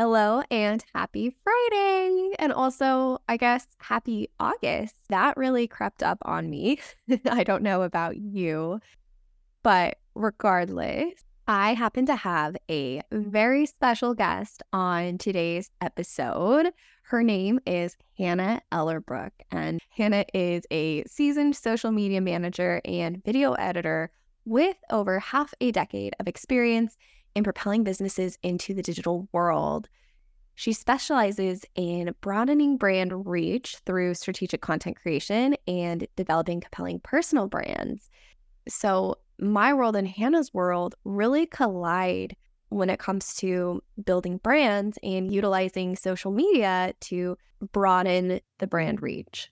Hello and happy Friday. And also, I guess, happy August. That really crept up on me. I don't know about you, but regardless, I happen to have a very special guest on today's episode. Her name is Hannah Ellerbrook, and Hannah is a seasoned social media manager and video editor with over half a decade of experience in propelling businesses into the digital world. She specializes in broadening brand reach through strategic content creation and developing compelling personal brands. So, my world and Hannah's world really collide when it comes to building brands and utilizing social media to broaden the brand reach.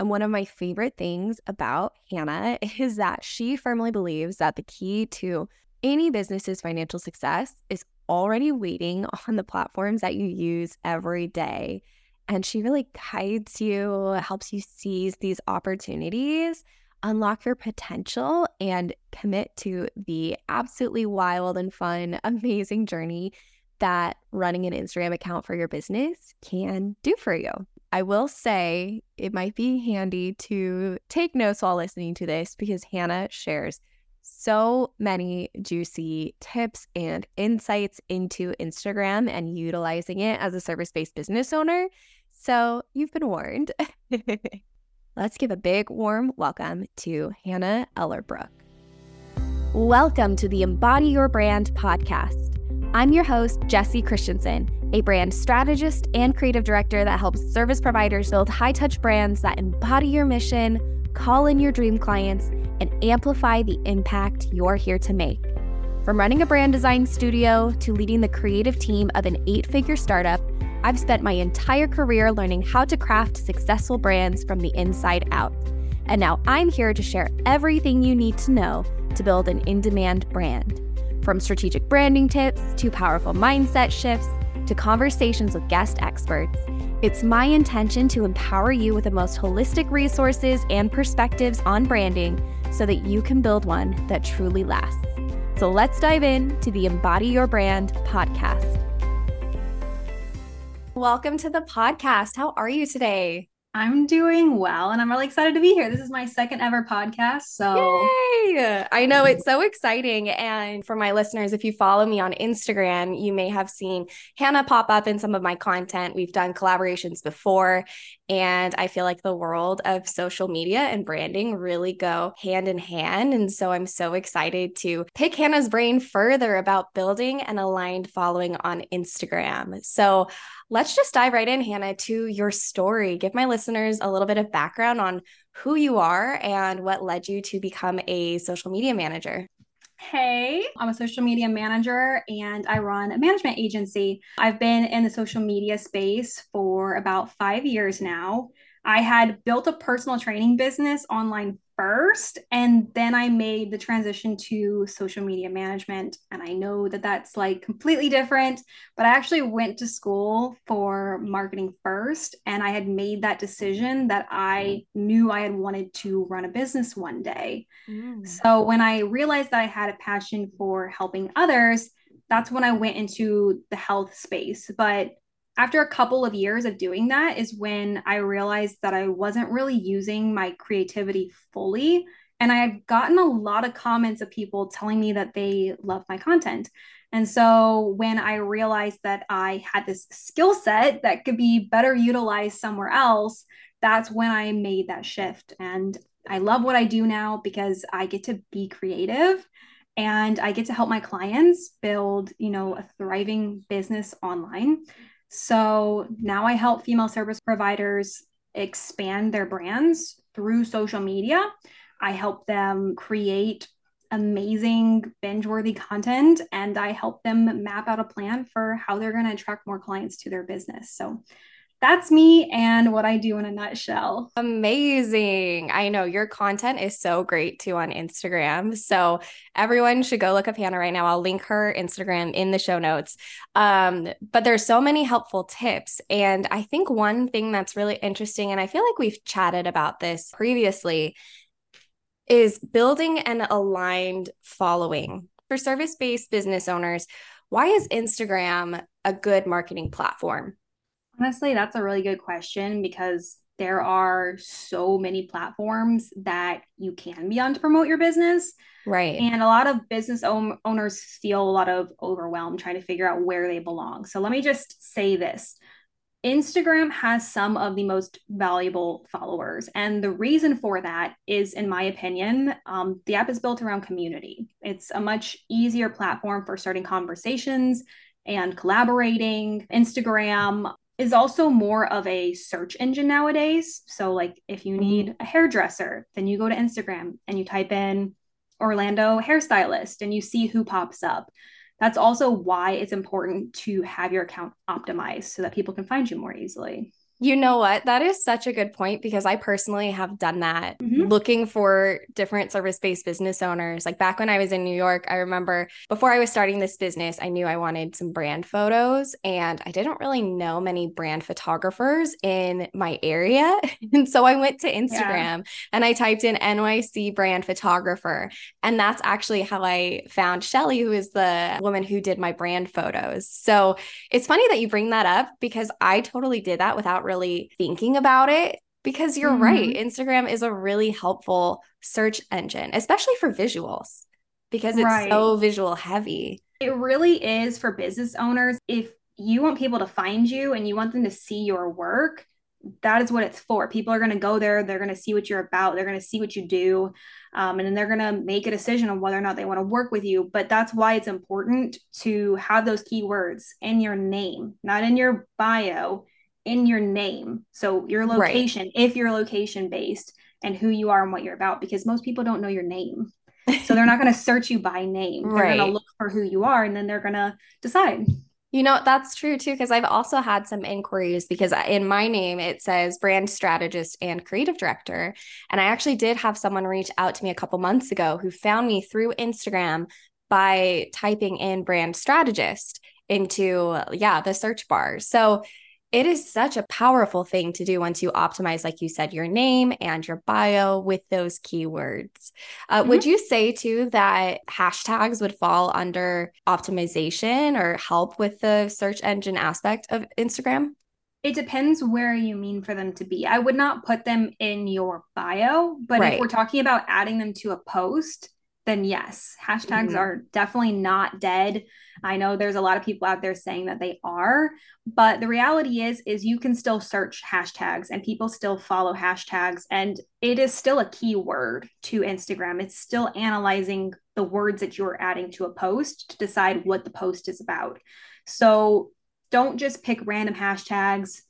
And one of my favorite things about Hannah is that she firmly believes that the key to any business's financial success is already waiting on the platforms that you use every day. And she really guides you, helps you seize these opportunities, unlock your potential, and commit to the absolutely wild and fun, amazing journey that running an Instagram account for your business can do for you. I will say it might be handy to take notes while listening to this because Hannah shares so many juicy tips and insights into Instagram and utilizing it as a service based business owner. So you've been warned. Let's give a big warm welcome to Hannah Ellerbrook. Welcome to the Embody Your Brand podcast. I'm your host, Jessie Christensen, a brand strategist and creative director that helps service providers build high touch brands that embody your mission, call in your dream clients, and amplify the impact you're here to make. From running a brand design studio to leading the creative team of an eight figure startup, I've spent my entire career learning how to craft successful brands from the inside out. And now I'm here to share everything you need to know to build an in demand brand. From strategic branding tips to powerful mindset shifts to conversations with guest experts, it's my intention to empower you with the most holistic resources and perspectives on branding so that you can build one that truly lasts. So let's dive in to the Embody Your Brand podcast. Welcome to the podcast. How are you today? I'm doing well and I'm really excited to be here. This is my second ever podcast. So, Yay! I know it's so exciting. And for my listeners, if you follow me on Instagram, you may have seen Hannah pop up in some of my content. We've done collaborations before. And I feel like the world of social media and branding really go hand in hand. And so I'm so excited to pick Hannah's brain further about building an aligned following on Instagram. So, let's just dive right in, Hannah, to your story. Give my listeners a little bit of background on who you are and what led you to become a social media manager. Hey, I'm a social media manager and I run a management agency. I've been in the social media space for about five years now. I had built a personal training business online first, and then I made the transition to social media management. And I know that that's like completely different, but I actually went to school for marketing first, and I had made that decision that I knew I had wanted to run a business one day. Mm. So when I realized that I had a passion for helping others, that's when I went into the health space. But after a couple of years of doing that is when I realized that I wasn't really using my creativity fully. And I had gotten a lot of comments of people telling me that they love my content. And so when I realized that I had this skill set that could be better utilized somewhere else, that's when I made that shift. And I love what I do now because I get to be creative and I get to help my clients build, you know, a thriving business online. So now I help female service providers expand their brands through social media. I help them create amazing binge worthy content and I help them map out a plan for how they're going to attract more clients to their business. So that's me and what I do in a nutshell. Amazing. I know your content is so great too on Instagram. So everyone should go look up Hannah right now. I'll link her Instagram in the show notes. Um, but there's so many helpful tips. And I think one thing that's really interesting, and I feel like we've chatted about this previously, is building an aligned following. For service based business owners, why is Instagram a good marketing platform? Honestly, that's a really good question because there are so many platforms that you can be on to promote your business. Right. And a lot of business owners feel a lot of overwhelm trying to figure out where they belong. So let me just say this Instagram has some of the most valuable followers. And the reason for that is, in my opinion, um, the app is built around community. It's a much easier platform for starting conversations and collaborating. Instagram is also more of a search engine nowadays. So, like if you need a hairdresser, then you go to Instagram and you type in Orlando hairstylist and you see who pops up. That's also why it's important to have your account optimized so that people can find you more easily. You know what? That is such a good point because I personally have done that mm-hmm. looking for different service based business owners. Like back when I was in New York, I remember before I was starting this business, I knew I wanted some brand photos and I didn't really know many brand photographers in my area. and so I went to Instagram yeah. and I typed in NYC brand photographer. And that's actually how I found Shelly, who is the woman who did my brand photos. So it's funny that you bring that up because I totally did that without really thinking about it because you're mm-hmm. right. Instagram is a really helpful search engine, especially for visuals because it's right. so visual heavy. It really is for business owners. If you want people to find you and you want them to see your work, that is what it's for. People are going to go there. They're going to see what you're about. They're going to see what you do. Um, and then they're going to make a decision on whether or not they want to work with you. But that's why it's important to have those keywords in your name, not in your bio, in your name. So your location, right. if you're location based, and who you are and what you're about, because most people don't know your name. So they're not going to search you by name. They're right. going to look for who you are and then they're going to decide. You know, that's true too, because I've also had some inquiries because in my name it says brand strategist and creative director. And I actually did have someone reach out to me a couple months ago who found me through Instagram by typing in brand strategist into, yeah, the search bar. So it is such a powerful thing to do once you optimize, like you said, your name and your bio with those keywords. Uh, mm-hmm. Would you say too that hashtags would fall under optimization or help with the search engine aspect of Instagram? It depends where you mean for them to be. I would not put them in your bio, but right. if we're talking about adding them to a post, then yes, hashtags mm-hmm. are definitely not dead. I know there's a lot of people out there saying that they are, but the reality is is you can still search hashtags and people still follow hashtags and it is still a keyword to Instagram. It's still analyzing the words that you're adding to a post to decide what the post is about. So don't just pick random hashtags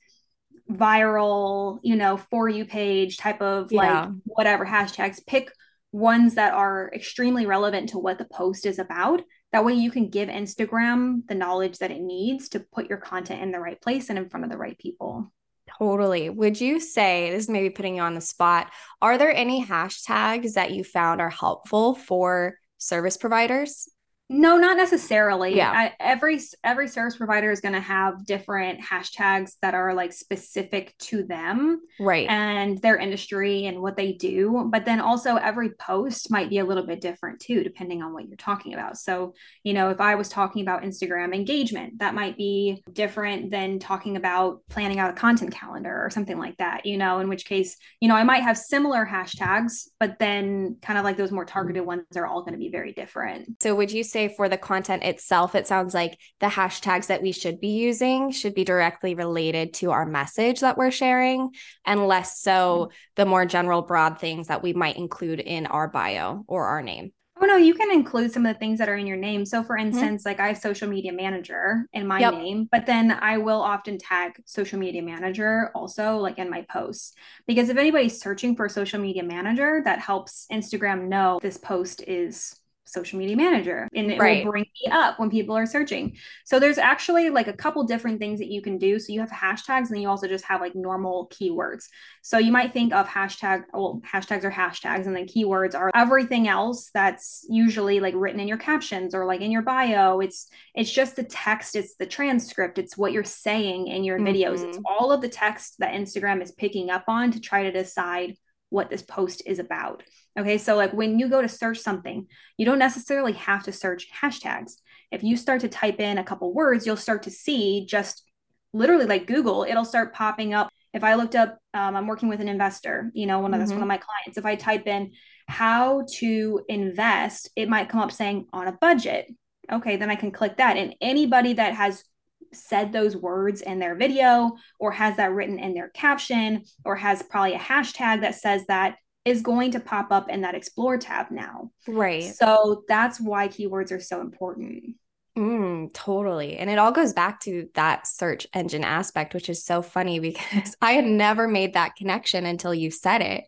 viral, you know, for you page type of yeah. like whatever hashtags. Pick ones that are extremely relevant to what the post is about. That way, you can give Instagram the knowledge that it needs to put your content in the right place and in front of the right people. Totally. Would you say this is maybe putting you on the spot? Are there any hashtags that you found are helpful for service providers? No, not necessarily. Yeah. I, every every service provider is going to have different hashtags that are like specific to them, right? And their industry and what they do. But then also every post might be a little bit different too, depending on what you're talking about. So, you know, if I was talking about Instagram engagement, that might be different than talking about planning out a content calendar or something like that. You know, in which case, you know, I might have similar hashtags, but then kind of like those more targeted ones are all going to be very different. So, would you say say for the content itself, it sounds like the hashtags that we should be using should be directly related to our message that we're sharing and less so mm-hmm. the more general, broad things that we might include in our bio or our name. Oh no, you can include some of the things that are in your name. So for mm-hmm. instance, mm-hmm. like I have social media manager in my yep. name, but then I will often tag social media manager also like in my posts. Because if anybody's searching for a social media manager, that helps Instagram know this post is social media manager and it right. will bring me up when people are searching. So there's actually like a couple different things that you can do. So you have hashtags and then you also just have like normal keywords. So you might think of hashtag, well, hashtags are hashtags and then keywords are everything else that's usually like written in your captions or like in your bio. It's it's just the text, it's the transcript, it's what you're saying in your mm-hmm. videos. It's mm-hmm. all of the text that Instagram is picking up on to try to decide what this post is about. Okay, so like when you go to search something, you don't necessarily have to search hashtags. if you start to type in a couple words, you'll start to see just literally like Google, it'll start popping up. If I looked up, um, I'm working with an investor, you know, one of mm-hmm. that's one of my clients. If I type in how to invest, it might come up saying on a budget. Okay, then I can click that. And anybody that has said those words in their video or has that written in their caption or has probably a hashtag that says that is going to pop up in that explore tab now. Right. So that's why keywords are so important. Mm, totally. And it all goes back to that search engine aspect, which is so funny because I had never made that connection until you said it.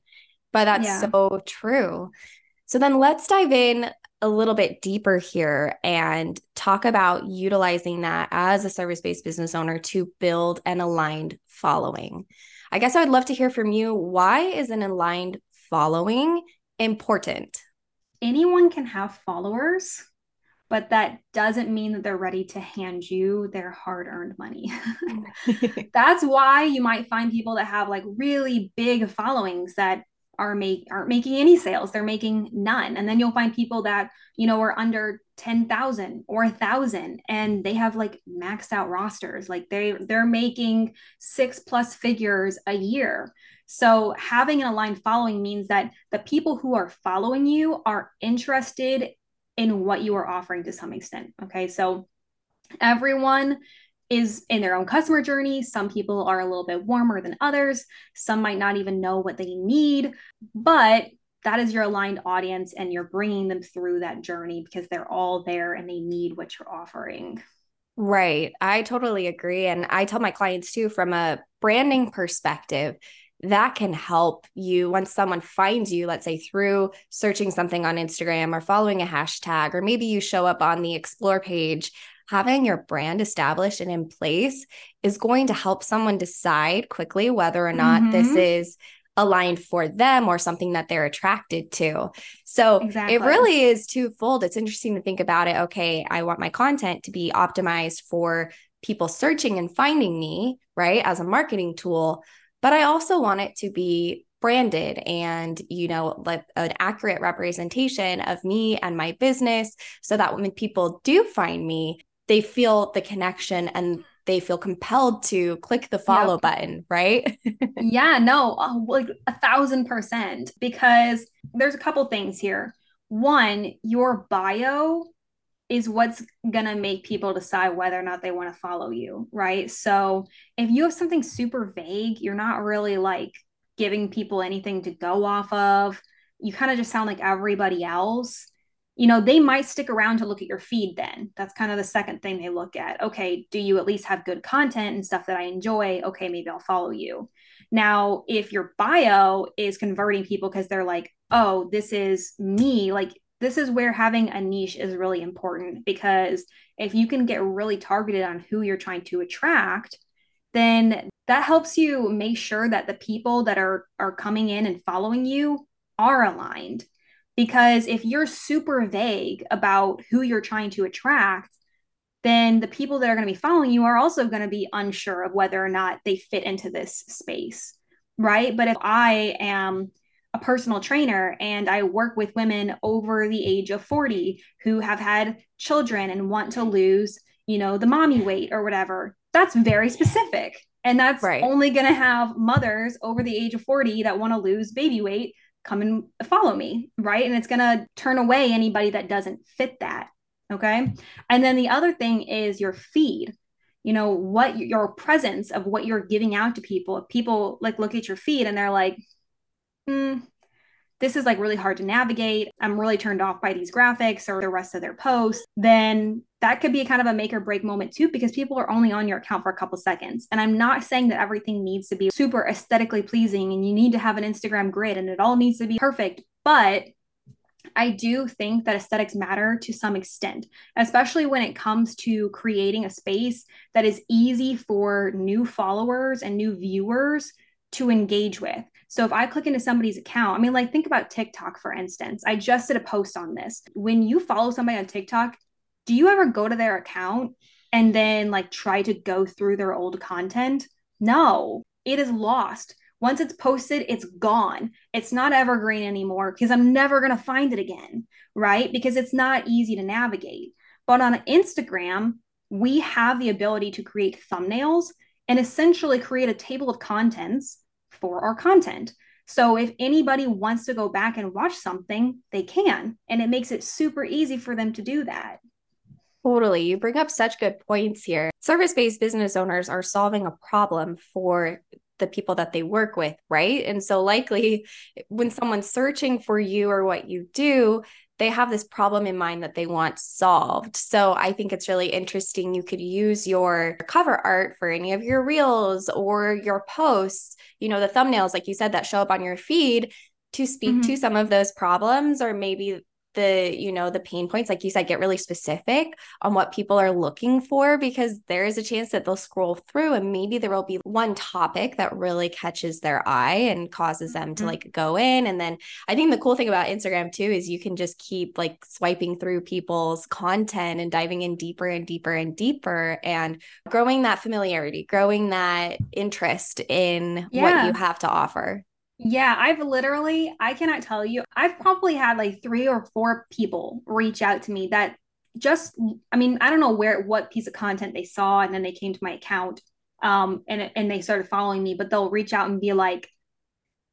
But that's yeah. so true. So then let's dive in a little bit deeper here and talk about utilizing that as a service based business owner to build an aligned following. I guess I would love to hear from you. Why is an aligned following important? Anyone can have followers, but that doesn't mean that they're ready to hand you their hard earned money. That's why you might find people that have like really big followings that are make aren't making any sales. They're making none. And then you'll find people that you know are under 10,000 or 1,000 and they have like maxed out rosters. Like they they're making 6 plus figures a year. So having an aligned following means that the people who are following you are interested in what you are offering to some extent okay? So everyone is in their own customer journey. Some people are a little bit warmer than others. Some might not even know what they need, but that is your aligned audience and you're bringing them through that journey because they're all there and they need what you're offering. Right. I totally agree. And I tell my clients too, from a branding perspective, that can help you once someone finds you, let's say through searching something on Instagram or following a hashtag, or maybe you show up on the explore page having your brand established and in place is going to help someone decide quickly whether or not mm-hmm. this is aligned for them or something that they're attracted to. So exactly. it really is twofold. It's interesting to think about it. Okay, I want my content to be optimized for people searching and finding me, right, as a marketing tool. But I also want it to be branded and you know like an accurate representation of me and my business so that when people do find me they feel the connection and they feel compelled to click the follow button, right? yeah, no, uh, like a thousand percent. Because there's a couple things here. One, your bio is what's going to make people decide whether or not they want to follow you, right? So if you have something super vague, you're not really like giving people anything to go off of. You kind of just sound like everybody else you know, they might stick around to look at your feed then. That's kind of the second thing they look at. Okay, do you at least have good content and stuff that I enjoy? Okay, maybe I'll follow you. Now, if your bio is converting people because they're like, oh, this is me, like this is where having a niche is really important because if you can get really targeted on who you're trying to attract, then that helps you make sure that the people that are are coming in and following you are aligned because if you're super vague about who you're trying to attract, then the people that are going to be following you are also going to be unsure of whether or not they fit into this space. Right. But if I am a personal trainer and I work with women over the age of 40 who have had children and want to lose, you know, the mommy weight or whatever, that's very specific. And that's right. only going to have mothers over the age of 40 that want to lose baby weight come and follow me, right? And it's going to turn away anybody that doesn't fit that. Okay. And then the other thing is your feed. You know, what your presence of what you're giving out to people. If people like look at your feed and they're like, mm, this is like really hard to navigate. I'm really turned off by these graphics or the rest of their posts, then that could be kind of a make or break moment too, because people are only on your account for a couple seconds. And I'm not saying that everything needs to be super aesthetically pleasing and you need to have an Instagram grid and it all needs to be perfect. But I do think that aesthetics matter to some extent, especially when it comes to creating a space that is easy for new followers and new viewers to engage with. So if I click into somebody's account, I mean, like think about TikTok, for instance. I just did a post on this. When you follow somebody on TikTok, do you ever go to their account and then like try to go through their old content? No, it is lost. Once it's posted, it's gone. It's not evergreen anymore because I'm never going to find it again, right? Because it's not easy to navigate. But on Instagram, we have the ability to create thumbnails and essentially create a table of contents for our content. So if anybody wants to go back and watch something, they can. And it makes it super easy for them to do that. Totally. You bring up such good points here. Service based business owners are solving a problem for the people that they work with, right? And so, likely, when someone's searching for you or what you do, they have this problem in mind that they want solved. So I think it's really interesting. You could use your cover art for any of your reels or your posts, you know, the thumbnails, like you said, that show up on your feed to speak mm-hmm. to some of those problems or maybe the you know the pain points like you said get really specific on what people are looking for because there is a chance that they'll scroll through and maybe there will be one topic that really catches their eye and causes them to mm-hmm. like go in and then i think the cool thing about instagram too is you can just keep like swiping through people's content and diving in deeper and deeper and deeper and growing that familiarity growing that interest in yeah. what you have to offer yeah, I've literally, I cannot tell you, I've probably had like three or four people reach out to me that just, I mean, I don't know where, what piece of content they saw, and then they came to my account um, and, and they started following me, but they'll reach out and be like,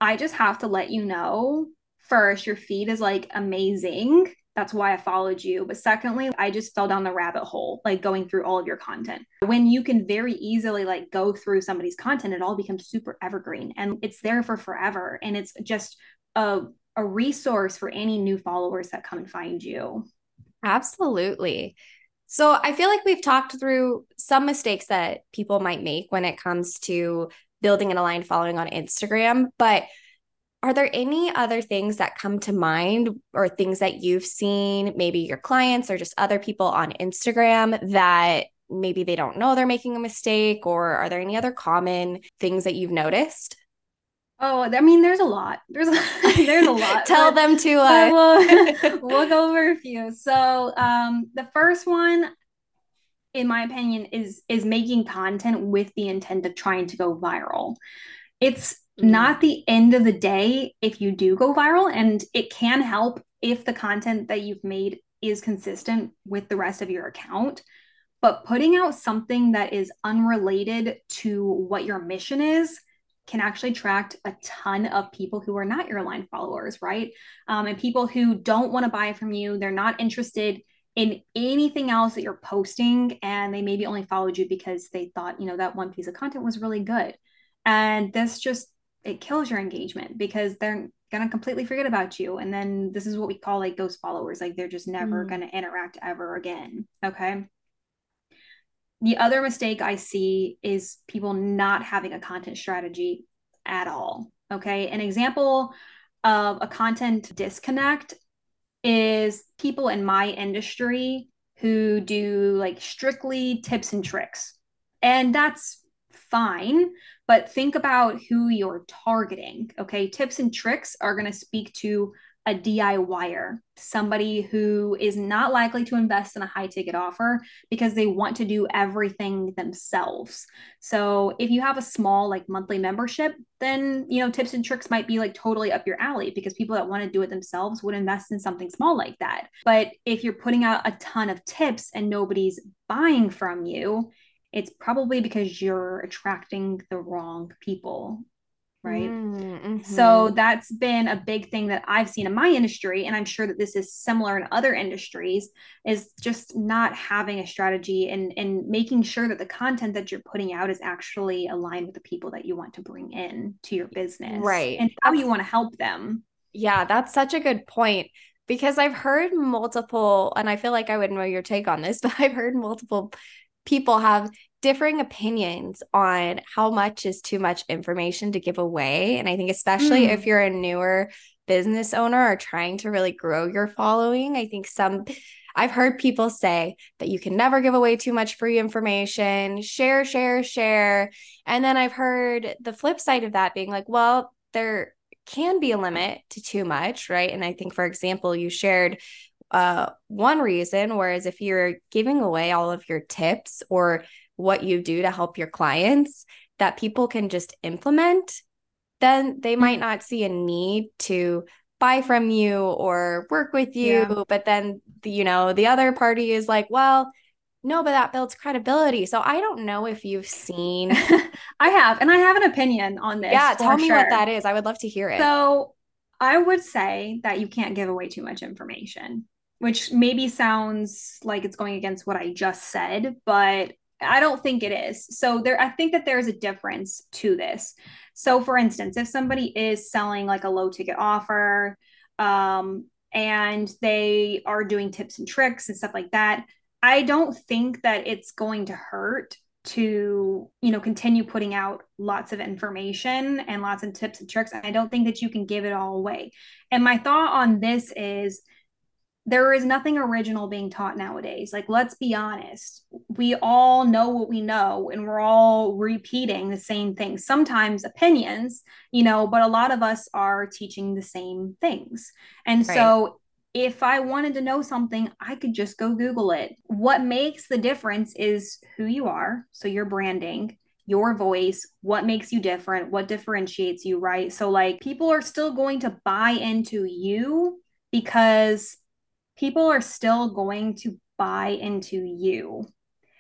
I just have to let you know first, your feed is like amazing. That's why I followed you. But secondly, I just fell down the rabbit hole, like going through all of your content. When you can very easily like go through somebody's content, it all becomes super evergreen and it's there for forever. And it's just a, a resource for any new followers that come and find you. Absolutely. So I feel like we've talked through some mistakes that people might make when it comes to building an aligned following on Instagram, but are there any other things that come to mind or things that you've seen, maybe your clients or just other people on Instagram that maybe they don't know they're making a mistake? Or are there any other common things that you've noticed? Oh, I mean, there's a lot. There's a, there's a lot. Tell them to us. We'll, we'll go over a few. So, um, the first one, in my opinion, is is making content with the intent of trying to go viral. It's mm-hmm. not the end of the day if you do go viral and it can help if the content that you've made is consistent with the rest of your account. But putting out something that is unrelated to what your mission is can actually attract a ton of people who are not your line followers right? Um, and people who don't want to buy from you they're not interested in anything else that you're posting and they maybe only followed you because they thought you know that one piece of content was really good. And this just it kills your engagement because they're gonna completely forget about you. And then this is what we call like ghost followers. Like they're just never mm. gonna interact ever again. Okay? The other mistake i see is people not having a content strategy at all. Okay? An example of a content disconnect is people in my industry who do like strictly tips and tricks. And that's fine but think about who you're targeting. Okay. Tips and tricks are going to speak to a DIYer, somebody who is not likely to invest in a high ticket offer because they want to do everything themselves. So if you have a small like monthly membership, then you know tips and tricks might be like totally up your alley because people that want to do it themselves would invest in something small like that. But if you're putting out a ton of tips and nobody's buying from you, it's probably because you're attracting the wrong people right? Mm-hmm. so that's been a big thing that i've seen in my industry and i'm sure that this is similar in other industries is just not having a strategy and and making sure that the content that you're putting out is actually aligned with the people that you want to bring in to your business right. and how you want to help them. Yeah that's such a good point because i've heard multiple and i feel like i would know your take on this but i've heard multiple people have differing opinions on how much is too much information to give away. And I think, especially mm. if you're a newer business owner or trying to really grow your following, I think some. I've heard people say that you can never give away too much free information, share, share, share. And then I've heard the flip side of that being like, well, there can be a limit to too much, right? And I think, for example, you shared uh, one reason, whereas if you're giving away all of your tips or what you do to help your clients that people can just implement, then they might mm-hmm. not see a need to buy from you or work with you. Yeah. But then, the, you know, the other party is like, well, no, but that builds credibility. So I don't know if you've seen. I have, and I have an opinion on this. Yeah, tell me sure. what that is. I would love to hear it. So I would say that you can't give away too much information, which maybe sounds like it's going against what I just said, but I don't think it is. So there I think that there's a difference to this. So for instance, if somebody is selling like a low ticket offer um, and they are doing tips and tricks and stuff like that, I don't think that it's going to hurt to you know continue putting out lots of information and lots of tips and tricks i don't think that you can give it all away and my thought on this is there is nothing original being taught nowadays like let's be honest we all know what we know and we're all repeating the same things sometimes opinions you know but a lot of us are teaching the same things and right. so if I wanted to know something, I could just go Google it. What makes the difference is who you are. So, your branding, your voice, what makes you different, what differentiates you, right? So, like, people are still going to buy into you because people are still going to buy into you.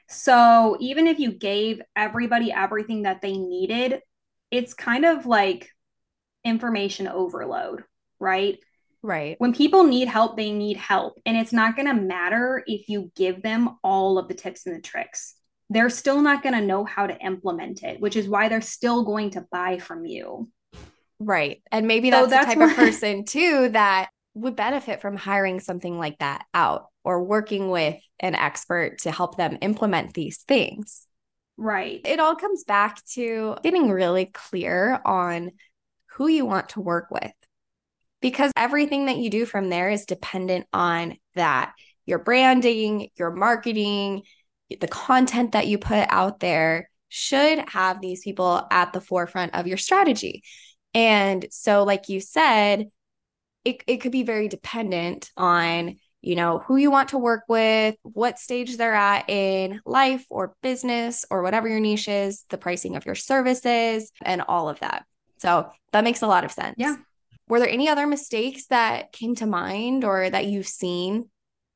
So, even if you gave everybody everything that they needed, it's kind of like information overload, right? Right. When people need help, they need help. And it's not going to matter if you give them all of the tips and the tricks. They're still not going to know how to implement it, which is why they're still going to buy from you. Right. And maybe that's, so that's the type why- of person too that would benefit from hiring something like that out or working with an expert to help them implement these things. Right. It all comes back to getting really clear on who you want to work with because everything that you do from there is dependent on that your branding, your marketing, the content that you put out there should have these people at the forefront of your strategy. And so, like you said, it, it could be very dependent on you know who you want to work with what stage they're at in life or business or whatever your niche is the pricing of your services and all of that so that makes a lot of sense yeah were there any other mistakes that came to mind or that you've seen?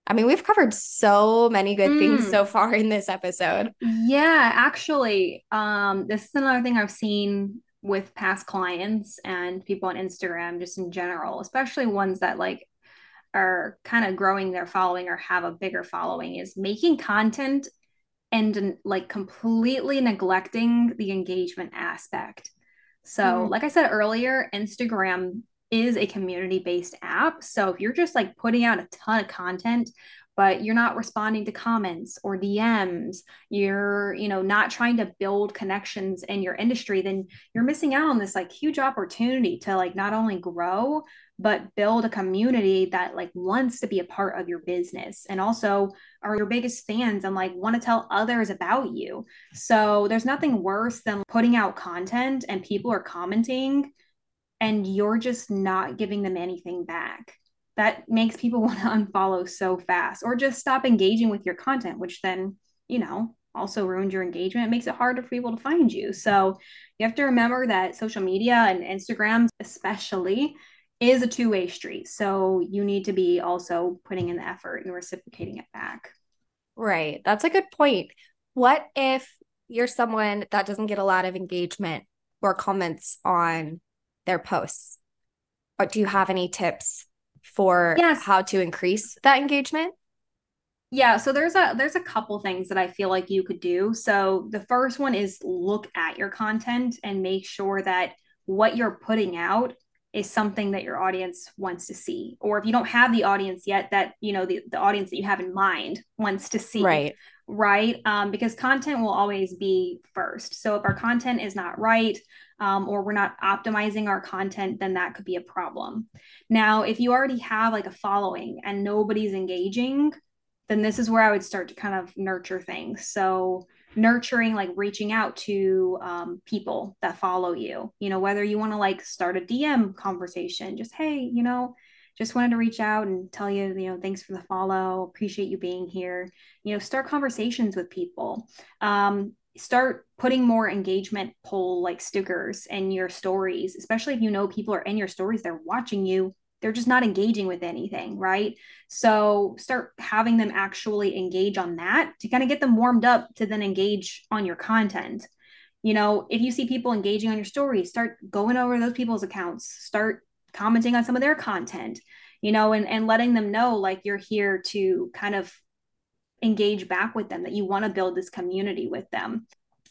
I mean, we've covered so many good mm. things so far in this episode. Yeah, actually, um, this is another thing I've seen with past clients and people on Instagram, just in general, especially ones that like are kind of growing their following or have a bigger following, is making content and like completely neglecting the engagement aspect. So, mm. like I said earlier, Instagram is a community based app. So if you're just like putting out a ton of content, but you're not responding to comments or DMs, you're, you know, not trying to build connections in your industry, then you're missing out on this like huge opportunity to like not only grow, but build a community that like wants to be a part of your business. And also are your biggest fans and like want to tell others about you. So there's nothing worse than putting out content and people are commenting and you're just not giving them anything back that makes people want to unfollow so fast or just stop engaging with your content which then you know also ruins your engagement it makes it harder for people to find you. So you have to remember that social media and instagram especially is a two-way street. So you need to be also putting in the effort and reciprocating it back. Right. That's a good point. What if you're someone that doesn't get a lot of engagement or comments on their posts. But do you have any tips for yes. how to increase that engagement? Yeah, so there's a there's a couple things that I feel like you could do. So the first one is look at your content and make sure that what you're putting out is something that your audience wants to see or if you don't have the audience yet that you know the, the audience that you have in mind wants to see right right um, because content will always be first so if our content is not right um, or we're not optimizing our content, then that could be a problem. Now, if you already have like a following and nobody's engaging, then this is where I would start to kind of nurture things. So, nurturing, like reaching out to um, people that follow you, you know, whether you want to like start a DM conversation, just, hey, you know, just wanted to reach out and tell you, you know, thanks for the follow. Appreciate you being here. You know, start conversations with people. Um, start putting more engagement poll like stickers in your stories, especially if you know people are in your stories, they're watching you, they're just not engaging with anything, right? So start having them actually engage on that to kind of get them warmed up to then engage on your content. You know, if you see people engaging on your stories, start going over those people's accounts, start commenting on some of their content, you know, and, and letting them know like you're here to kind of engage back with them, that you want to build this community with them.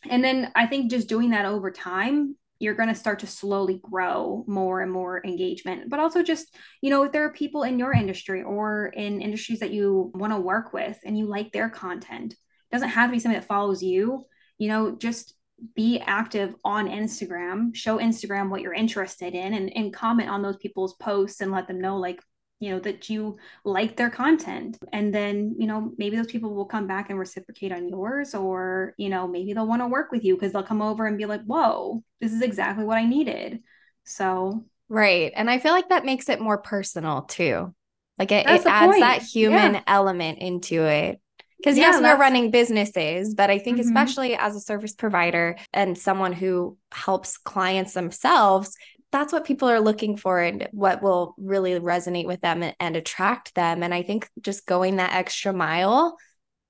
And then I think just doing that over time you're going to start to slowly grow more and more engagement. But also just you know if there are people in your industry or in industries that you want to work with and you like their content it doesn't have to be something that follows you. You know just be active on Instagram, show Instagram what you're interested in and, and comment on those people's posts and let them know like you know that you like their content and then you know maybe those people will come back and reciprocate on yours or you know maybe they'll want to work with you because they'll come over and be like whoa this is exactly what i needed so right and i feel like that makes it more personal too like it, it adds point. that human yeah. element into it because yeah, yes, we're running businesses, but I think mm-hmm. especially as a service provider and someone who helps clients themselves, that's what people are looking for and what will really resonate with them and, and attract them. And I think just going that extra mile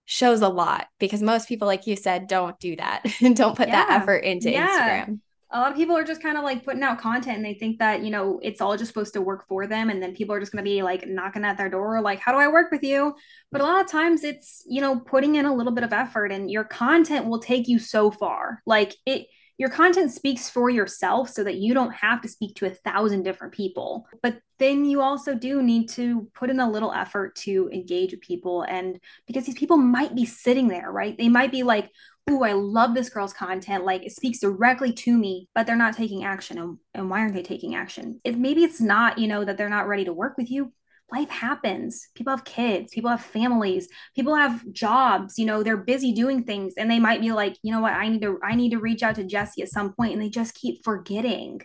shows a lot because most people, like you said, don't do that and don't put yeah. that effort into yeah. Instagram. A lot of people are just kind of like putting out content and they think that, you know, it's all just supposed to work for them. And then people are just going to be like knocking at their door, like, how do I work with you? But a lot of times it's, you know, putting in a little bit of effort and your content will take you so far. Like it, your content speaks for yourself so that you don't have to speak to a thousand different people. But then you also do need to put in a little effort to engage with people. And because these people might be sitting there, right? They might be like, Ooh, I love this girl's content. Like it speaks directly to me, but they're not taking action. And, and why aren't they taking action? If maybe it's not, you know, that they're not ready to work with you life happens. People have kids, people have families, people have jobs, you know, they're busy doing things and they might be like, you know what, I need to I need to reach out to Jessie at some point and they just keep forgetting.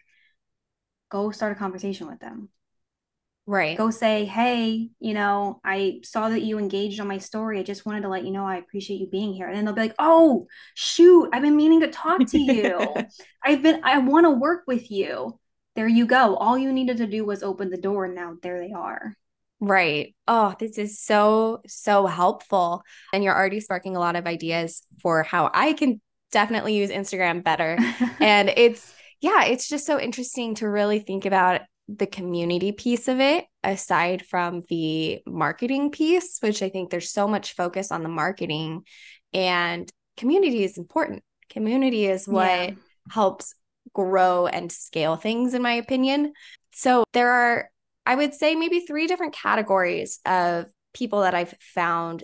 Go start a conversation with them. Right. Go say, "Hey, you know, I saw that you engaged on my story. I just wanted to let you know I appreciate you being here." And then they'll be like, "Oh, shoot, I've been meaning to talk to you. I've been I want to work with you." There you go. All you needed to do was open the door and now there they are. Right. Oh, this is so, so helpful. And you're already sparking a lot of ideas for how I can definitely use Instagram better. and it's, yeah, it's just so interesting to really think about the community piece of it aside from the marketing piece, which I think there's so much focus on the marketing and community is important. Community is what yeah. helps grow and scale things, in my opinion. So there are I would say maybe three different categories of people that I've found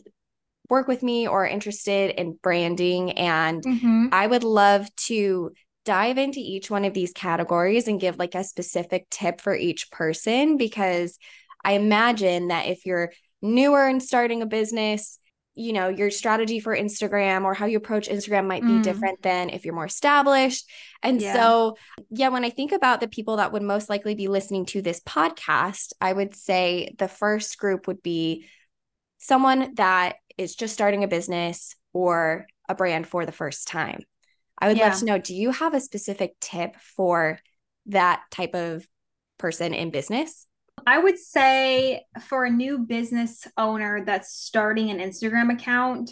work with me or interested in branding. And mm-hmm. I would love to dive into each one of these categories and give like a specific tip for each person because I imagine that if you're newer and starting a business, you know your strategy for instagram or how you approach instagram might be mm. different than if you're more established and yeah. so yeah when i think about the people that would most likely be listening to this podcast i would say the first group would be someone that is just starting a business or a brand for the first time i would yeah. love to know do you have a specific tip for that type of person in business I would say for a new business owner that's starting an Instagram account,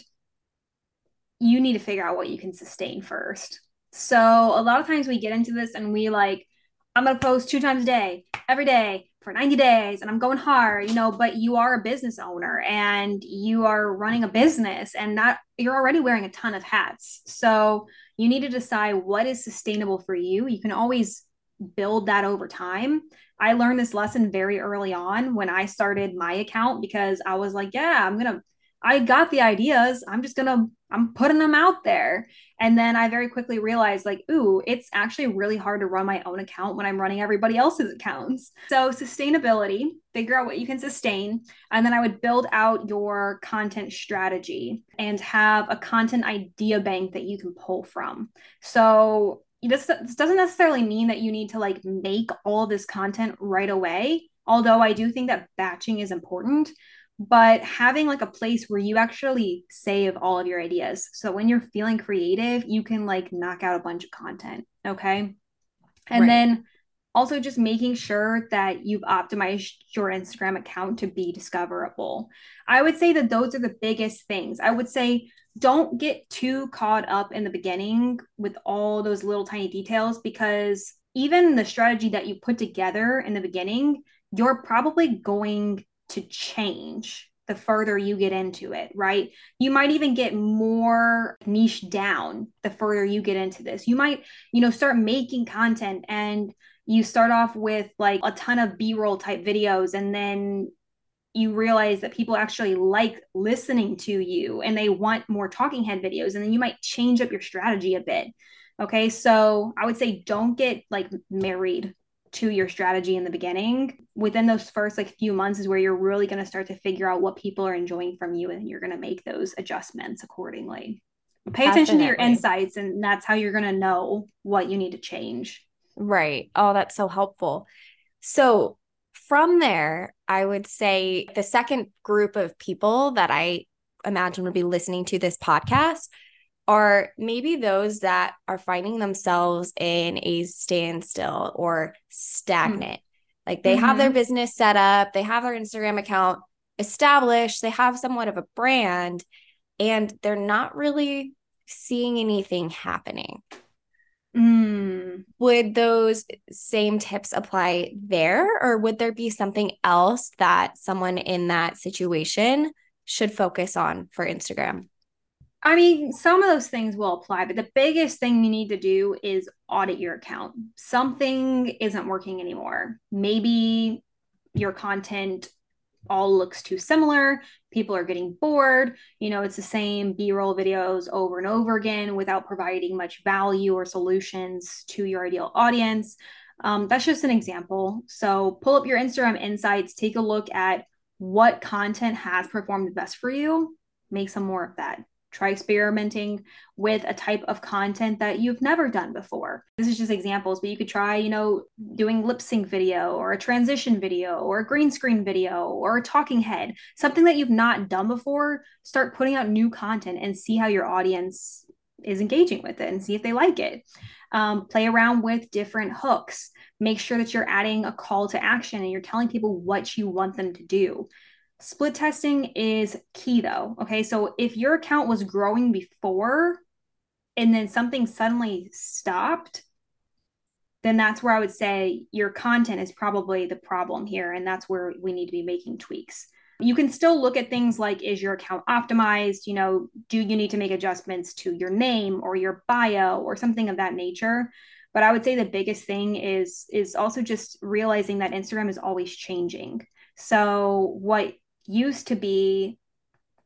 you need to figure out what you can sustain first. So a lot of times we get into this and we like, I'm going to post two times a day, every day for 90 days, and I'm going hard, you know, but you are a business owner and you are running a business and not, you're already wearing a ton of hats. So you need to decide what is sustainable for you. You can always build that over time. I learned this lesson very early on when I started my account because I was like, yeah, I'm going to I got the ideas. I'm just to I'm putting them out there. And then I very quickly realized like, ooh, it's actually really hard to run my own account when I'm running everybody else's accounts. So sustainability, figure out what you can sustain, and then I would build out your content strategy and have a content idea bank that you can pull from. So this, this doesn't necessarily mean that you need to like make all this content right away although i do think that batching is important but having like a place where you actually save all of your ideas so when you're feeling creative you can like knock out a bunch of content okay and right. then Also, just making sure that you've optimized your Instagram account to be discoverable. I would say that those are the biggest things. I would say don't get too caught up in the beginning with all those little tiny details because even the strategy that you put together in the beginning, you're probably going to change the further you get into it, right? You might even get more niche down the further you get into this. You might, you know, start making content and you start off with like a ton of b-roll type videos and then you realize that people actually like listening to you and they want more talking head videos and then you might change up your strategy a bit. Okay so i would say don't get like married to your strategy in the beginning. Within those first like few months is where you're really going to start to figure out what people are enjoying from you and you're going to make those adjustments accordingly. Pay Definitely. attention to your insights and that's how you're going to know what you need to change right oh that's so helpful so from there i would say the second group of people that i imagine would be listening to this podcast are maybe those that are finding themselves in a standstill or stagnant. Mm. Like they mm-hmm. have their mm-hmm. business set up, they have their Instagram account established, they have somewhat of a brand, and they're not really seeing anything happening. Mm. Would those same tips apply there, or would there be something else that someone in that situation should focus on for Instagram? I mean, some of those things will apply, but the biggest thing you need to do is audit your account. Something isn't working anymore. Maybe your content all looks too similar. People are getting bored. You know, it's the same B roll videos over and over again without providing much value or solutions to your ideal audience. Um, that's just an example. So pull up your Instagram insights, take a look at what content has performed best for you, make some more of that try experimenting with a type of content that you've never done before. This is just examples, but you could try, you know, doing lip sync video or a transition video or a green screen video or a talking head, something that you've not done before. Start putting out new content and see how your audience is engaging with it and see if they like it. Um, play around with different hooks. Make sure that you're adding a call to action and you're telling people what you want them to do. Split testing is key though. Okay. So if your account was growing before and then something suddenly stopped, then that's where I would say your content is probably the problem here. And that's where we need to be making tweaks. You can still look at things like is your account optimized? You know, do you need to make adjustments to your name or your bio or something of that nature? But I would say the biggest thing is is also just realizing that Instagram is always changing. So what used to be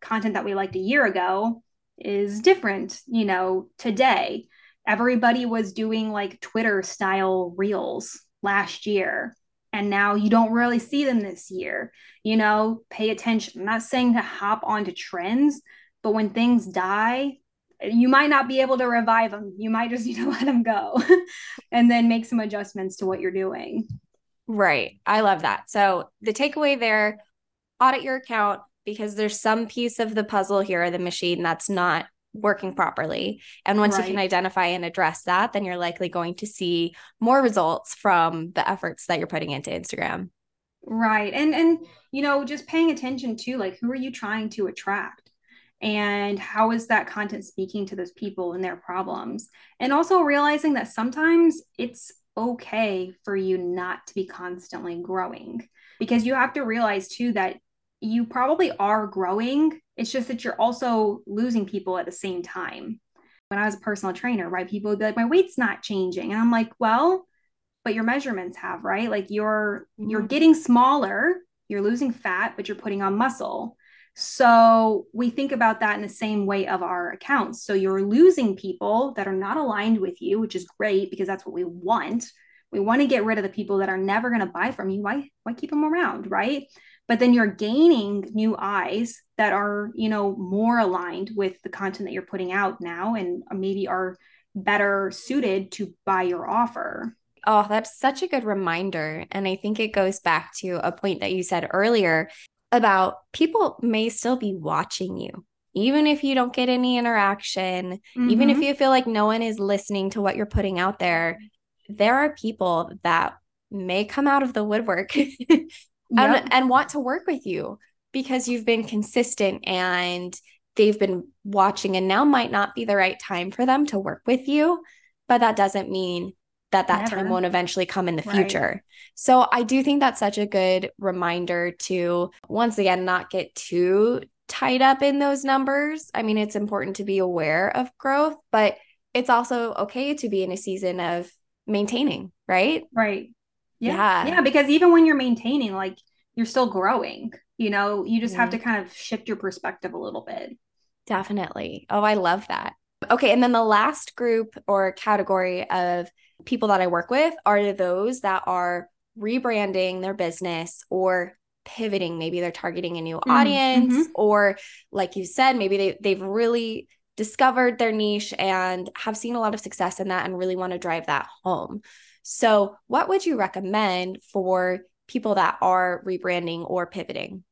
content that we liked a year ago is different, you know, today. Everybody was doing like Twitter style reels last year. And now you don't really see them this year. You know, pay attention. I'm not saying to hop onto trends, but when things die, you might not be able to revive them. You might just need to let them go and then make some adjustments to what you're doing. Right. I love that. So the takeaway there audit your account because there's some piece of the puzzle here, the machine that's not working properly. And once right. you can identify and address that, then you're likely going to see more results from the efforts that you're putting into Instagram. Right. And and you know, just paying attention to like who are you trying to attract? And how is that content speaking to those people and their problems? And also realizing that sometimes it's okay for you not to be constantly growing because you have to realize too that you probably are growing. It's just that you're also losing people at the same time. When I was a personal trainer, right? People would be like, my weight's not changing. And I'm like, well, but your measurements have, right? Like you're mm-hmm. you're getting smaller, you're losing fat, but you're putting on muscle. So we think about that in the same way of our accounts. So you're losing people that are not aligned with you, which is great because that's what we want. We want to get rid of the people that are never going to buy from you. Why why keep them around, right? But then you're gaining new eyes that are you know more aligned with the content that you're putting out now and maybe are better suited to buy your offer oh that's such a good reminder and i think it goes back to a point that you said earlier about people may still be watching you even if you don't get any interaction mm-hmm. even if mm-hmm. you feel like no one is listening to what you're putting out there there are people that may come out of the woodwork yep. and want to work with you because you've been consistent and they've been watching and now might not be the right time for them to work with you but that doesn't mean that that Never. time won't eventually come in the future. Right. So I do think that's such a good reminder to once again not get too tied up in those numbers. I mean, it's important to be aware of growth, but it's also okay to be in a season of maintaining, right? Right. Yeah. Yeah, yeah because even when you're maintaining like you're still growing. You know, you just mm-hmm. have to kind of shift your perspective a little bit. Definitely. Oh, I love that. Okay. And then the last group or category of people that I work with are those that are rebranding their business or pivoting. Maybe they're targeting a new mm, audience, mm-hmm. or like you said, maybe they, they've really discovered their niche and have seen a lot of success in that and really want to drive that home. So, what would you recommend for people that are rebranding or pivoting?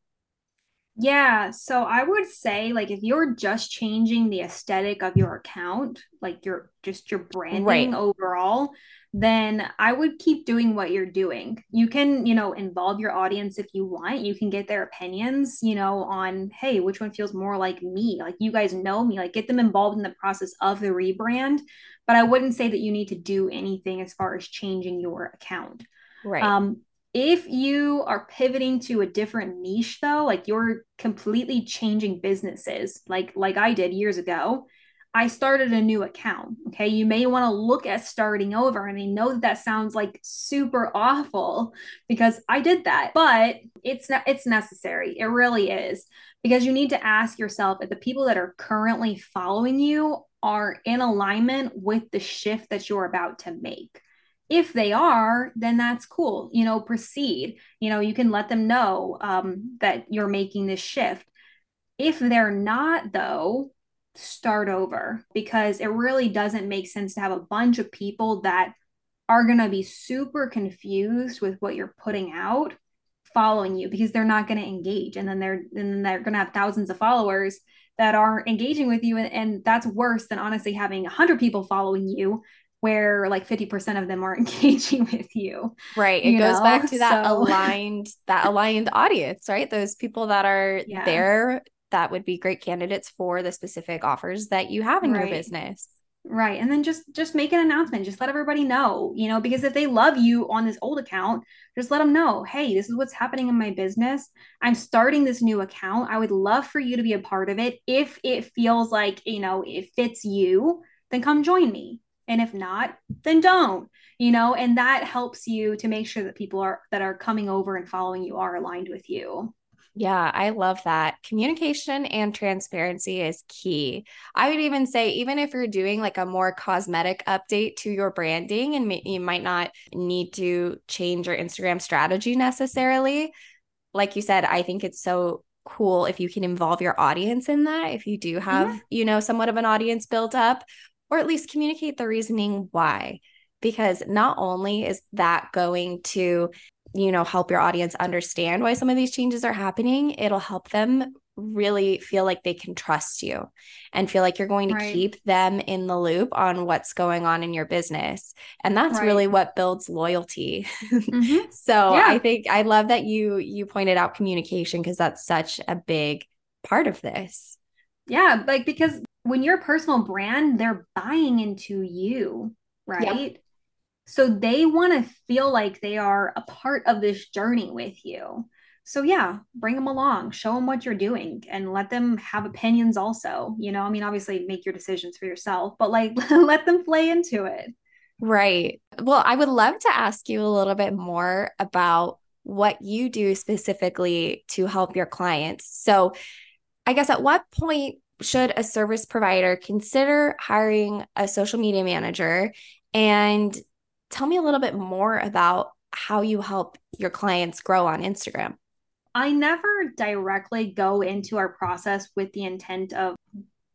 Yeah, so I would say like if you're just changing the aesthetic of your account, like your just your branding right. overall, then I would keep doing what you're doing. You can, you know, involve your audience if you want. You can get their opinions, you know, on hey, which one feels more like me? Like you guys know me, like get them involved in the process of the rebrand, but I wouldn't say that you need to do anything as far as changing your account. Right. Um if you are pivoting to a different niche though, like you're completely changing businesses, like like I did years ago, I started a new account. Okay. You may want to look at starting over. And I know that that sounds like super awful because I did that, but it's not, it's necessary. It really is because you need to ask yourself if the people that are currently following you are in alignment with the shift that you're about to make if they are then that's cool. You know proceed. You know you can let them know um, that you're making this shift. If they're not though start over because it really doesn't make sense to have a bunch of people that are going to be super confused with what you're putting out following you because they're not going to engage. And then they're and then they're going to have thousands of followers that are engaging with you and, and that's worse than honestly having 100 people following you where like 50% of them are engaging with you. Right. It goes know? back to that so... aligned that aligned audience, right? Those people that are yeah. there that would be great candidates for the specific offers that you have in right. your business. Right. And then just just make an announcement. Just let everybody know, you know, because if they love you on this old account, just let them know, "Hey, this is what's happening in my business. I'm starting this new account. I would love for you to be a part of it. If it feels like, you know, it fits you, then come join me and if not then don't you know and that helps you to make sure that people are that are coming over and following you are aligned with you yeah, I love that. Communication and transparency is key. I would even say, even if you're doing like a more cosmetic update to your branding and you might not need to change your Instagram strategy necessarily, like you said, I think it's so cool if you can involve your audience in that. If you do have, yeah. you know, somewhat of an audience built up, or at least communicate the reasoning why. Because not only is that going to, you know, help your audience understand why some of these changes are happening, it'll help them really feel like they can trust you and feel like you're going to right. keep them in the loop on what's going on in your business and that's right. really what builds loyalty mm-hmm. so yeah. i think i love that you you pointed out communication because that's such a big part of this yeah like because when you're a personal brand, they're buying into you, right? Yep. So they want to feel like they are a part of this journey with you. So yeah, bring them along, show them what you're doing and let them have opinions also. You know, I mean obviously make your decisions for yourself, but like let them play into it. Right. Well, I would love to ask you a little bit more about what you do specifically to help your clients. So, I guess at what point should a service provider consider hiring a social media manager? And tell me a little bit more about how you help your clients grow on Instagram. I never directly go into our process with the intent of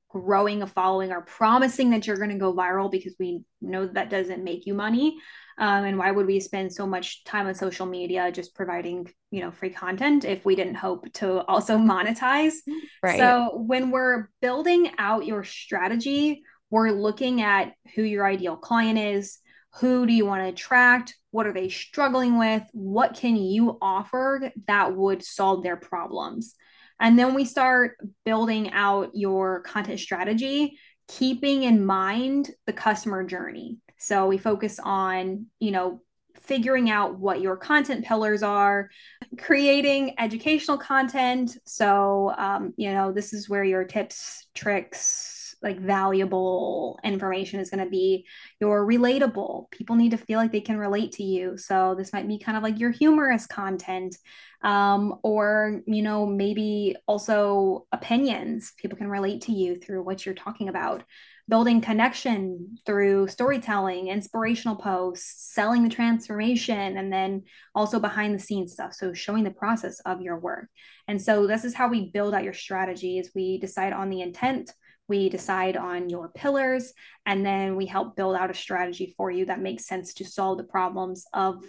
growing a following or promising that you're going to go viral because we know that doesn't make you money. Um, and why would we spend so much time on social media just providing you know free content if we didn't hope to also monetize right so when we're building out your strategy we're looking at who your ideal client is who do you want to attract? What are they struggling with? What can you offer that would solve their problems? And then we start building out your content strategy, keeping in mind the customer journey. So we focus on, you know, figuring out what your content pillars are, creating educational content. So, um, you know, this is where your tips, tricks, like valuable information is going to be your relatable. People need to feel like they can relate to you. So this might be kind of like your humorous content um, or you know maybe also opinions. People can relate to you through what you're talking about building connection through storytelling inspirational posts selling the transformation and then also behind the scenes stuff so showing the process of your work and so this is how we build out your strategy is we decide on the intent we decide on your pillars, and then we help build out a strategy for you that makes sense to solve the problems of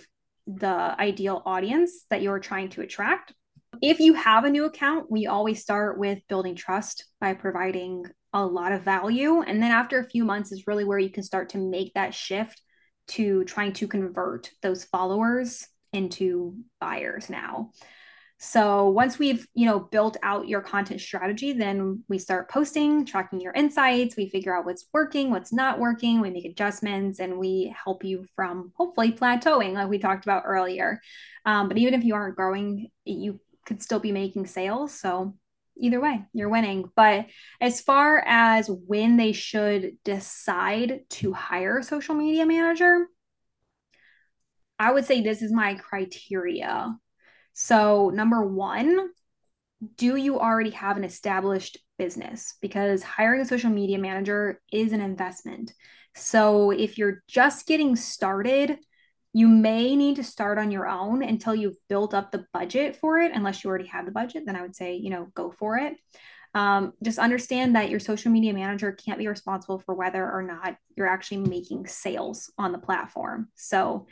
the ideal audience that you're trying to attract. If you have a new account, we always start with building trust by providing a lot of value. And then after a few months is really where you can start to make that shift to trying to convert those followers into buyers now. So once we've, you know, built out your content strategy, then we start posting, tracking your insights, we figure out what's working, what's not working, we make adjustments and we help you from hopefully plateauing like we talked about earlier. Um, but even if you aren't growing, you could still be making sales. So either way, you're winning. But as far as when they should decide to hire a social media manager, I would say this is my criteria so, number one, do you already have an established business? Because hiring a social media manager is an investment. So, if you're just getting started, you may need to start on your own until you've built up the budget for it. Unless you already have the budget, then I would say, you know, go for it. Um, just understand that your social media manager can't be responsible for whether or not you're actually making sales on the platform. So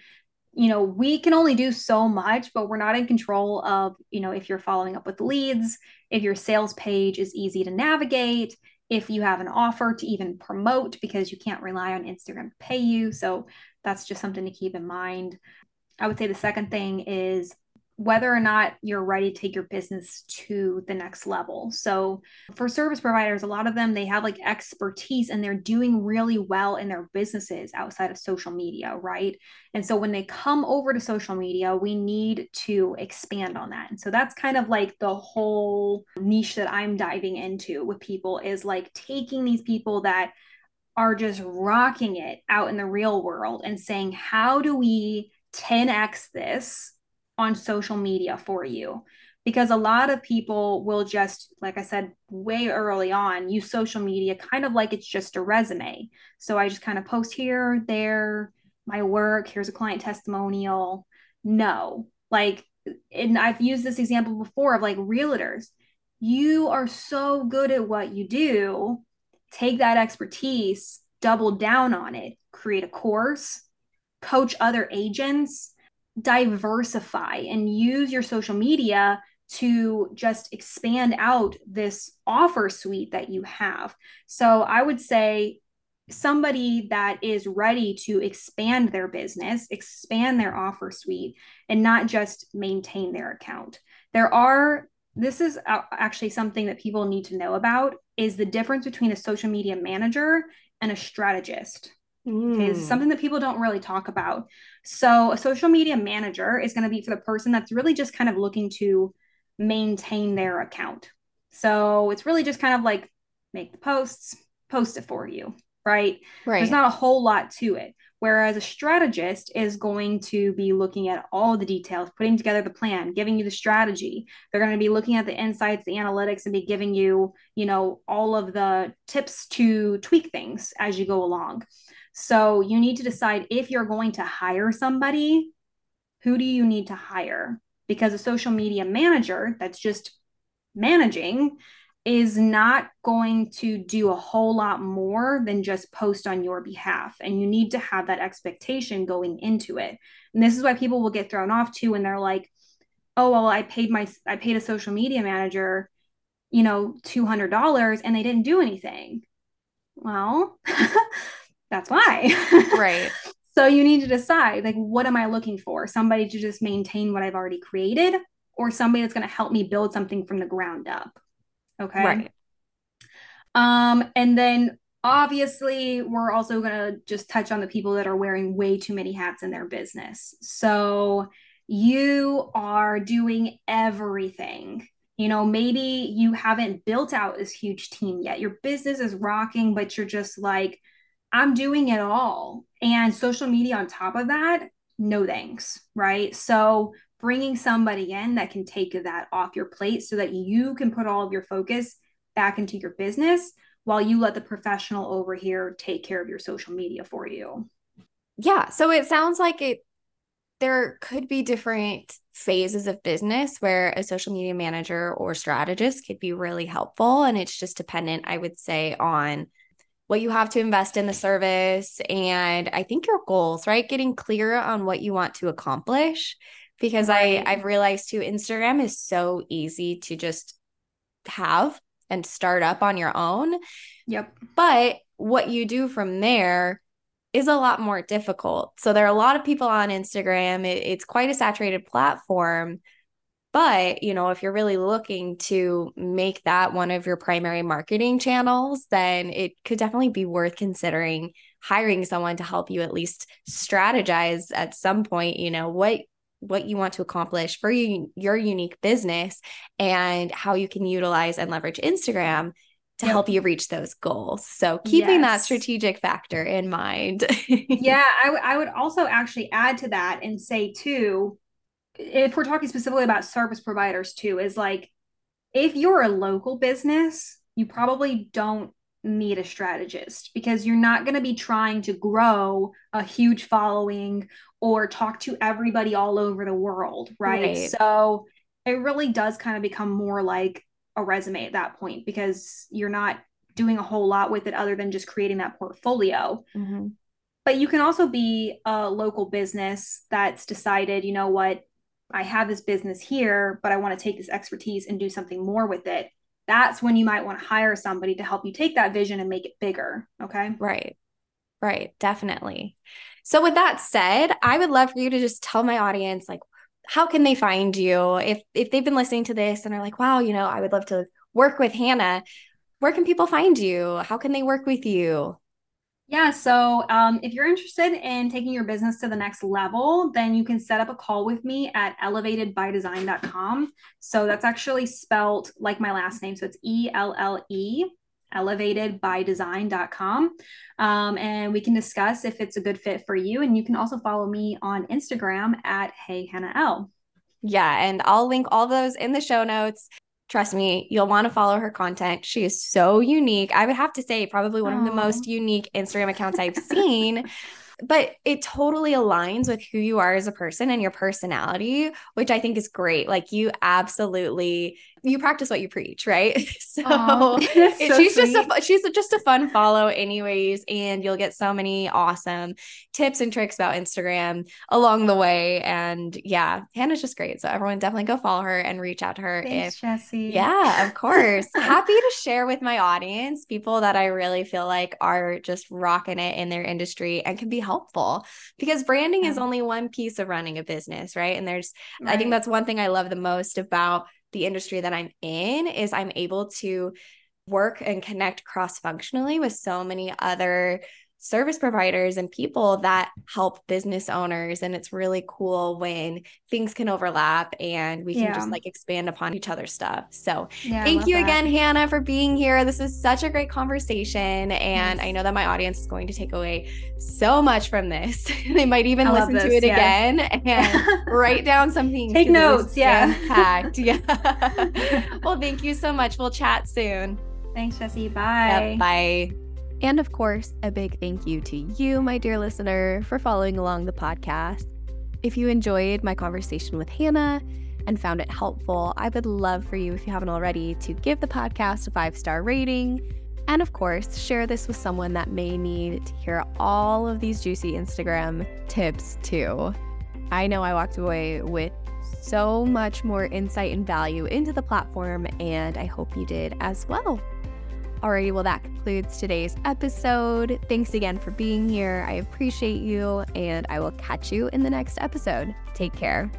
you know, we can only do so much, but we're not in control of, you know, if you're following up with leads, if your sales page is easy to navigate, if you have an offer to even promote because you can't rely on Instagram to pay you. So that's just something to keep in mind. I would say the second thing is whether or not you're ready to take your business to the next level. So, for service providers, a lot of them they have like expertise and they're doing really well in their businesses outside of social media, right? And so when they come over to social media, we need to expand on that. And so that's kind of like the whole niche that I'm diving into with people is like taking these people that are just rocking it out in the real world and saying, how do we 10x this on social media for you? Because a lot of people will just like i said way early on use social media kind of like it's just a resume. So i just kind of post here there my work here's a client testimonial. No like and i've used this example before of like realtors. You are so good at what you do take that expertise double down on it create a course coach other agents diversify and use your social media to just expand out this offer suite that you have. So I would say somebody that is ready to expand their business, expand their offer suite, and not just maintain their account. There are this is actually something that people need to know about is the difference between a social media manager and a strategist. Mm. something that people don't really talk about. So, a social media manager is going to be for the person that's really just kind of looking to maintain their account. So, it's really just kind of like make the posts, post it for you, right? Right. There's not a whole lot to it. Whereas a strategist is going to be looking at all the details, putting together the plan, giving you the strategy. They're going to be looking at the insights, the analytics, and be giving you, you know, all of the tips to tweak things as you go along. So you need to decide if you're going to hire somebody, who do you need to hire? Because a social media manager that's just managing is not going to do a whole lot more than just post on your behalf. And you need to have that expectation going into it. And this is why people will get thrown off too when they're like, oh, well, I paid my, I paid a social media manager, you know, $200 and they didn't do anything. Well, that's why. Right. So you need to decide like, what am I looking for? Somebody to just maintain what I've already created, or somebody that's going to help me build something from the ground up. Okay. Right. Um, and then obviously, we're also going to just touch on the people that are wearing way too many hats in their business. So you are doing everything. You know, maybe you haven't built out this huge team yet. Your business is rocking, but you're just like, I'm doing it all. And social media on top of that, no thanks, right? So bringing somebody in that can take that off your plate so that you can put all of your focus back into your business while you let the professional over here take care of your social media for you. Yeah. So it sounds like it there could be different phases of business where a social media manager or strategist could be really helpful and it's just dependent I would say on what you have to invest in the service and I think your goals, right? Getting clear on what you want to accomplish because. I mm-hmm. I've realized too Instagram is so easy to just have and start up on your own. Yep. But what you do from there is a lot more difficult. So there are a lot of people on Instagram. It, it's quite a saturated platform. But, you know, if you're really looking to make that one of your primary marketing channels, then it could definitely be worth considering hiring someone to help you at least strategize at some point, you know, what what you want to accomplish for you, your unique business and how you can utilize and leverage Instagram to yep. help you reach those goals. So keeping yes. that strategic factor in mind. yeah, I, w- I would also actually add to that and say too, if we're talking specifically about service providers too, is like if you're a local business, you probably don't need a strategist because you're not going to be trying to grow a huge following or talk to everybody all over the world, right? right. So it really does kind of become more like a resume at that point because you're not doing a whole lot with it other than just creating that portfolio. Mm-hmm. But you can also be a local business that's decided, you know what, I have this business here, but I want to take this expertise and do something more with it. That's when you might want to hire somebody to help you take that vision and make it bigger. Okay. Right. Right. Definitely. So, with that said, I would love for you to just tell my audience, like, how can they find you if if they've been listening to this and are like wow you know i would love to work with hannah where can people find you how can they work with you yeah so um, if you're interested in taking your business to the next level then you can set up a call with me at ellevatedbydesign.com so that's actually spelled like my last name so it's e-l-l-e ellevatedbydesign.com. Um, and we can discuss if it's a good fit for you. And you can also follow me on Instagram at Hey Hannah L. Yeah. And I'll link all those in the show notes. Trust me, you'll want to follow her content. She is so unique. I would have to say, probably one Aww. of the most unique Instagram accounts I've seen but it totally aligns with who you are as a person and your personality, which I think is great. Like you absolutely you practice what you preach, right? So, so she's sweet. just a she's just a fun follow anyways and you'll get so many awesome tips and tricks about Instagram along the way and yeah, Hannah's just great. So everyone definitely go follow her and reach out to her Thanks, if Jessie. Yeah, of course. Happy to share with my audience people that I really feel like are just rocking it in their industry and can be helpful because branding yeah. is only one piece of running a business, right? And there's right. I think that's one thing I love the most about the industry that I'm in is I'm able to work and connect cross functionally with so many other service providers and people that help business owners. And it's really cool when things can overlap and we can yeah. just like expand upon each other's stuff. So yeah, thank you that. again hannah for being here. This is such a great conversation. And yes. i know that my audience is going to take away so much from this. They might even I listen to it again and write down something take notes yeah. packed yeah. Well thank you so much. We'll chat soon. Thanks jessie bye. bye and of course, a big thank you to you, my dear listener, for following along the podcast. If you enjoyed my conversation with Hannah and found it helpful, I would love for you, if you haven't already, to give the podcast a five star rating. And of course, share this with someone that may need to hear all of these juicy Instagram tips too. I know I walked away with so much more insight and value into the platform, and I hope you did as well. Alrighty, well, that concludes today's episode. Thanks again for being here. I appreciate you, and I will catch you in the next episode. Take care.